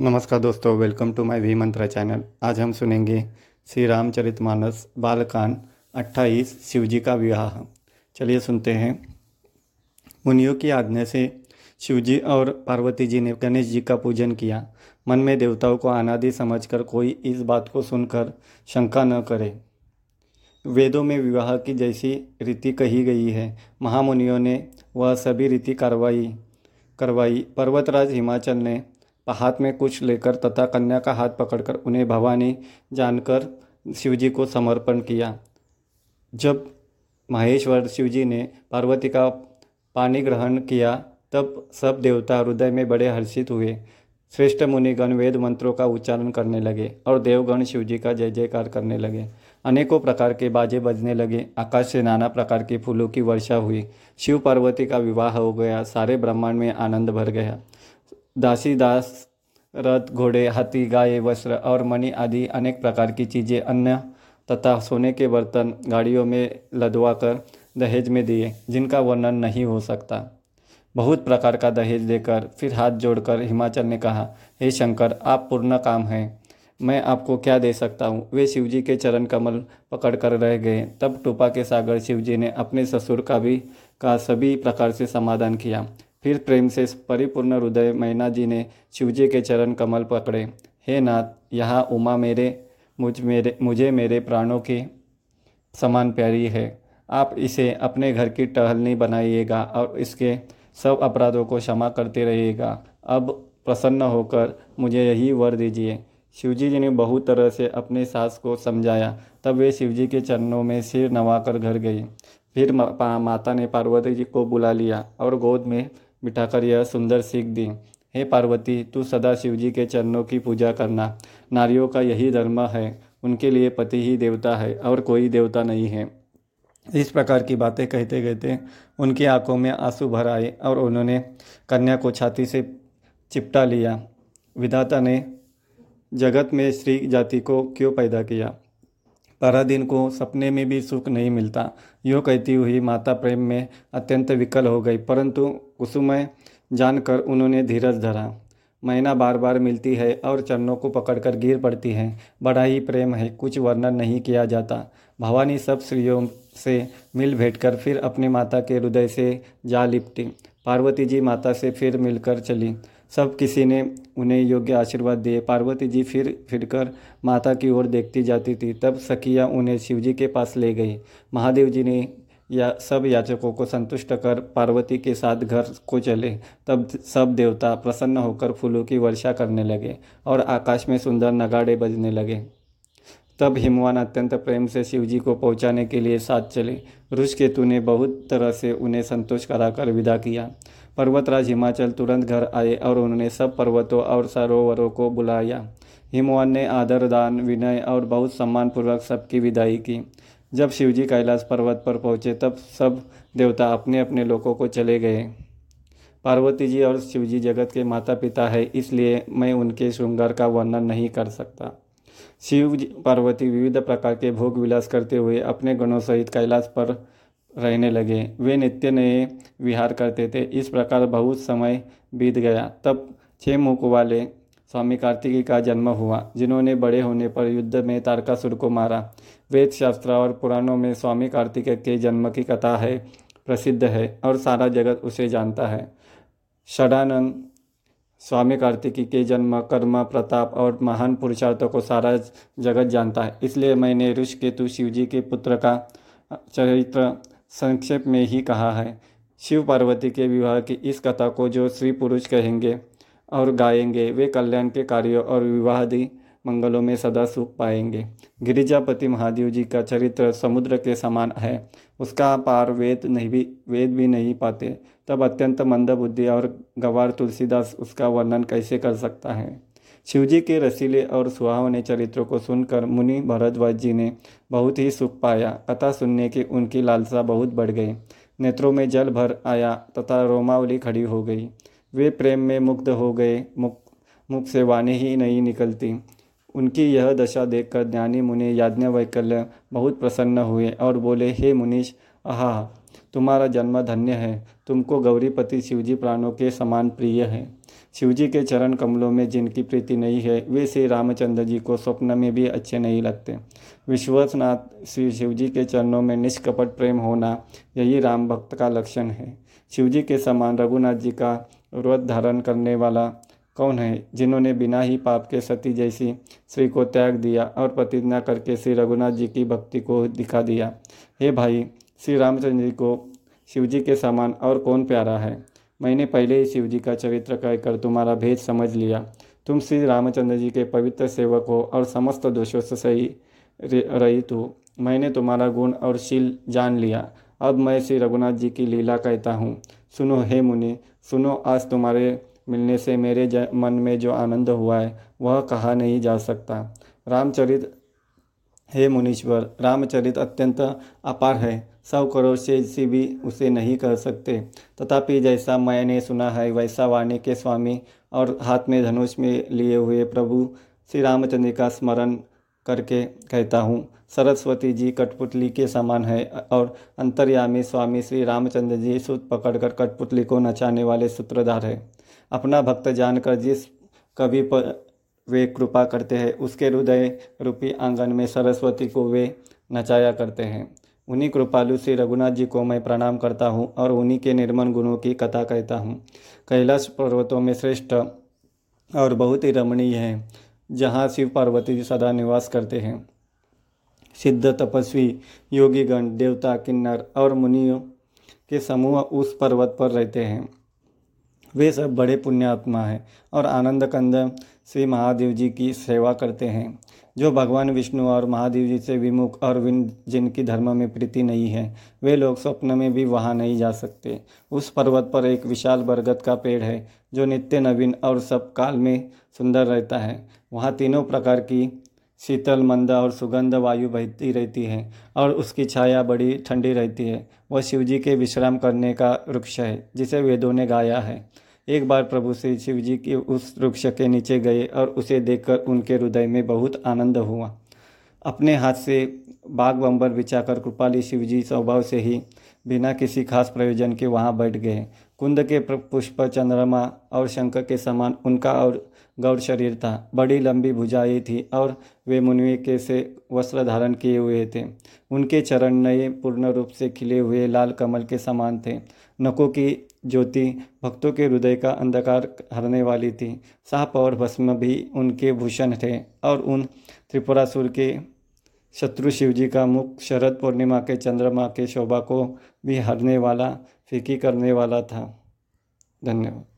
नमस्कार दोस्तों welcome to my V Mantra channel आज हम सुनेंगे श्री रामचरितमानस बालकांड 28 शिवजी का विवाह। चलिए सुनते हैं। मुनियों की आज्ञा से शिवजी और पार्वती जी ने गणेश जी का पूजन किया। मन में देवताओं को अनादि समझकर कोई इस बात को सुनकर शंका न करे। वेदों में विवाह की जैसी रीति कही गई है। महामुनियों ने वह सभी रीति कार्रवाई करवाई। पर्वतराज हिमाचल ने हाथ में कुछ लेकर तथा कन्या का हाथ पकड़कर उन्हें भवानी जानकर शिवजी को समर्पण किया। जब महेश्वर शिवजी ने पार्वती का पानी ग्रहण किया, तब सब देवता हृदय में बड़े हर्षित हुए। श्रेष्ठ मुनिगण वेद मंत्रों का उच्चारण करने लगे और देवगण शिवजी का जय जयकार करने लगे। अनेकों प्रकार के बाजे बजने लगे। आकाश से नाना प्रकार के फूलों की वर्षा हुई। शिव पार्वती का विवाह हो गया। सारे ब्रह्मांड में आनंद भर गया। दासी दास रथ, घोड़े, हाथी, गाय, वस्त्र और मणि आदि अनेक प्रकार की चीज़ें अन्य तथा सोने के बर्तन गाड़ियों में लदवा कर दहेज में दिए, जिनका वर्णन नहीं हो सकता। बहुत प्रकार का दहेज देकर फिर हाथ जोड़कर हिमाचल ने कहा, हे शंकर, आप पूर्ण काम हैं। मैं आपको क्या दे सकता हूँ? वे शिवजी के चरण कमल पकड़ कर रह गए। तब टोपा के सागर शिवजी ने अपने ससुर का भी, का सभी प्रकार से समाधान किया। फिर प्रेम से परिपूर्ण हृदय मैना जी ने शिवजी के चरण कमल पकड़े। हे नाथ, यहाँ उमा मेरे, मुझ मेरे, मुझे मेरे प्राणों की समान प्यारी है। आप इसे अपने घर की टहलनी बनाइएगा और इसके सब अपराधों को क्षमा करते रहिएगा। अब प्रसन्न होकर मुझे यही वर दीजिए। शिवजी जी ने बहुत तरह से अपने सास को समझाया। तब वे शिवजी के चरणों में सिर नवाकर घर गई फिर माता ने पार्वती जी को बुला लिया और गोद में बिठाकर यह सुंदर सीख दी। हे पार्वती, तू सदा शिव जी के चरणों की पूजा करना। नारियों का यही धर्म है, उनके लिए पति ही देवता है और कोई देवता नहीं है। इस प्रकार की बातें कहते कहते उनकी आँखों में आँसू भर आए और उन्होंने कन्या को छाती से चिपटा लिया। विधाता ने जगत में स्त्री जाति को क्यों पैदा किया? दिन को सपने में भी सुख नहीं मिलता। यो कहती हुई माता प्रेम में अत्यंत विकल हो गई, परंतु कुसुमय जानकर उन्होंने धीरज धरा। मैना बार बार मिलती है और चरणों को पकड़कर गिर पड़ती है। बड़ा ही प्रेम है, कुछ वर्णन नहीं किया जाता। भवानी सब स्त्रियों से मिल भेंटकर फिर अपनी माता के हृदय से जा लिपटी। पार्वती जी माता से फिर मिलकर चली। सब किसी ने उन्हें योग्य आशीर्वाद दिए। पार्वती जी फिर फिरकर माता की ओर देखती जाती थी। तब सखिया उन्हें शिवजी के पास ले गई। महादेव जी ने या सब याचकों को संतुष्ट कर पार्वती के साथ घर को चले। तब सब देवता प्रसन्न होकर फूलों की वर्षा करने लगे और आकाश में सुंदर नगाड़े बजने लगे। तब हिमवान अत्यंत प्रेम से शिवजी को पहुँचाने के लिए साथ चले। ऋषकेतु ने बहुत तरह से उन्हें संतोष कराकर विदा किया। पर्वतराज हिमाचल तुरंत घर आए और उन्होंने सब पर्वतों और सरोवरों को बुलाया। हिमवान ने आदर, दान, विनय और बहुत सम्मानपूर्वक सबकी विदाई की। जब शिवजी कैलाश पर्वत पर पहुँचे, तब सब देवता अपने अपने लोगों को चले गए। पार्वती जी और शिवजी जगत के माता पिता है, इसलिए मैं उनके श्रृंगार का वर्णन नहीं कर सकता। शिव पार्वती विविध प्रकार के भोग विलास करते हुए अपने गणों सहित कैलाश पर रहने लगे। वे नित्य नए विहार करते थे। इस प्रकार बहुत समय बीत गया। तब छः मुख वाले स्वामी कार्तिकी का जन्म हुआ, जिन्होंने बड़े होने पर युद्ध में तारकासुर को मारा। वेद शास्त्र और पुराणों में स्वामी कार्तिक के जन्म की कथा है, प्रसिद्ध है और सारा जगत उसे जानता है। षडानंद स्वामी कार्तिकी के जन्म, कर्म, प्रताप और महान पुरुषार्थों को सारा जगत जानता है। इसलिए मैंने ऋषि केतु शिव जी के पुत्र का चरित्र संक्षेप में ही कहा है। शिव पार्वती के विवाह की इस कथा को जो श्री पुरुष कहेंगे और गाएँगे, वे कल्याण के कार्यों और विवाहादि मंगलों में सदा सुख पाएँगे। गिरिजापति महादेव जी का चरित्र समुद्र के समान है। उसका पार वेद नहीं भी, वेद भी नहीं पाते। तब अत्यंत मंद बुद्धि और गवार तुलसीदास उसका वर्णन कैसे कर सकता है? शिवजी के रसीले और सुहावने चरित्रों को सुनकर मुनि भरद्वाज जी ने बहुत ही सुख पाया। कथा सुनने की उनकी लालसा बहुत बढ़ गई। नेत्रों में जल भर आया तथा रोमावली खड़ी हो गई। वे प्रेम में मुग्ध हो गए। मुख मुख से वाणी ही नहीं निकलती। उनकी यह दशा देखकर ज्ञानी मुनि याज्ञवैकल्य बहुत प्रसन्न हुए और बोले, हे मुनीश, आहा, तुम्हारा जन्म धन्य है। तुमको गौरीपति शिवजी प्राणों के समान प्रिय है। शिवजी के चरण कमलों में जिनकी प्रीति नहीं है, वे श्री रामचंद्र जी को स्वप्न में भी अच्छे नहीं लगते। विश्वसनाथ श्री शिवजी के चरणों में निष्कपट प्रेम होना यही राम भक्त का लक्षण है। शिवजी के समान रघुनाथ जी का व्रत धारण करने वाला कौन है, जिन्होंने बिना ही पाप के सती जैसी श्री को त्याग दिया और प्रतिज्ञा करके श्री रघुनाथ जी की भक्ति को दिखा दिया? हे भाई, श्री रामचंद्र जी को शिवजी के समान और कौन प्यारा है? मैंने पहले ही शिव जी का चरित्र कहकर तुम्हारा भेद समझ लिया। तुम श्री रामचंद्र जी के पवित्र सेवक हो और समस्त दोषों से सही रहित हो। मैंने तुम्हारा गुण और शील जान लिया। अब मैं श्री रघुनाथ जी की लीला कहता हूँ। सुनो हे मुनि, सुनो आज तुम्हारे मिलने से मेरे मन में जो आनंद हुआ है, वह कहा नहीं जा सकता। रामचरित हे मुनीश्वर, रामचरित अत्यंत अपार है। सौ करोड़ से भी उसे नहीं कर सकते। तथापि जैसा मैंने सुना है, वैसा वाणी के स्वामी और हाथ में धनुष में लिए हुए प्रभु श्री रामचंद्र का स्मरण करके कहता हूँ, सरस्वती जी कठपुतली के समान है और अंतर्यामी स्वामी श्री रामचंद्र जी सुत पकड़कर कठपुतली को नचाने वाले सूत्रधार है। अपना भक्त जानकर जिस कवि वे कृपा करते हैं। उसके हृदय रूपी आँगन में सरस्वती को वे नचाया करते हैं। उन्हीं कृपालु श्री रघुनाथ जी को मैं प्रणाम करता हूँ और उन्हीं के निर्मल गुणों की कथा कहता हूँ। कैलाश पर्वतों में श्रेष्ठ और बहुत ही रमणीय है, जहाँ शिव पार्वती जी सदा निवास करते हैं। सिद्ध तपस्वी, योगीगण, देवता, किन्नर और मुनियों के समूह उस पर्वत पर रहते हैं। वे सब बड़े पुण्यात्मा हैं और आनंद कंद श्री महादेव जी की सेवा करते हैं, जो भगवान विष्णु और महादेव जी से विमुख और विन जिनकी धर्म में प्रीति नहीं है, वे लोग स्वप्न में भी वहाँ नहीं जा सकते। उस पर्वत पर एक विशाल बरगद का पेड़ है, जो नित्य नवीन और सब काल में सुंदर रहता है। वहाँ तीनों प्रकार की शीतल, मंद और सुगंध वायु बहती रहती है और उसकी छाया बड़ी ठंडी रहती है। वह शिवजी के विश्राम करने का वृक्ष है, जिसे वेदों ने गाया है। एक बार प्रभु श्री शिव जी के उस वृक्ष के नीचे गए और उसे देखकर उनके हृदय में बहुत आनंद हुआ। अपने हाथ से बाग बम्बर बिछाकर कृपाली शिव जी स्वभाव से ही बिना किसी खास प्रयोजन के वहाँ बैठ गए। कुंद के पुष्प, चंद्रमा और शंकर के समान उनका और गौर शरीर था। बड़ी लंबी भुजाएँ थी और वे मुनिवे के से वस्त्र धारण किए हुए थे। उनके चरण नए पूर्ण रूप से खिले हुए लाल कमल के समान थे। नकों की ज्योति भक्तों के हृदय का अंधकार हरने वाली थी। साप और भस्म भी उनके भूषण थे और उन त्रिपुरासुर के शत्रु शिवजी का मुख शरद पूर्णिमा के चंद्रमा के शोभा को भी हरने वाला, फीकी करने वाला था। धन्यवाद।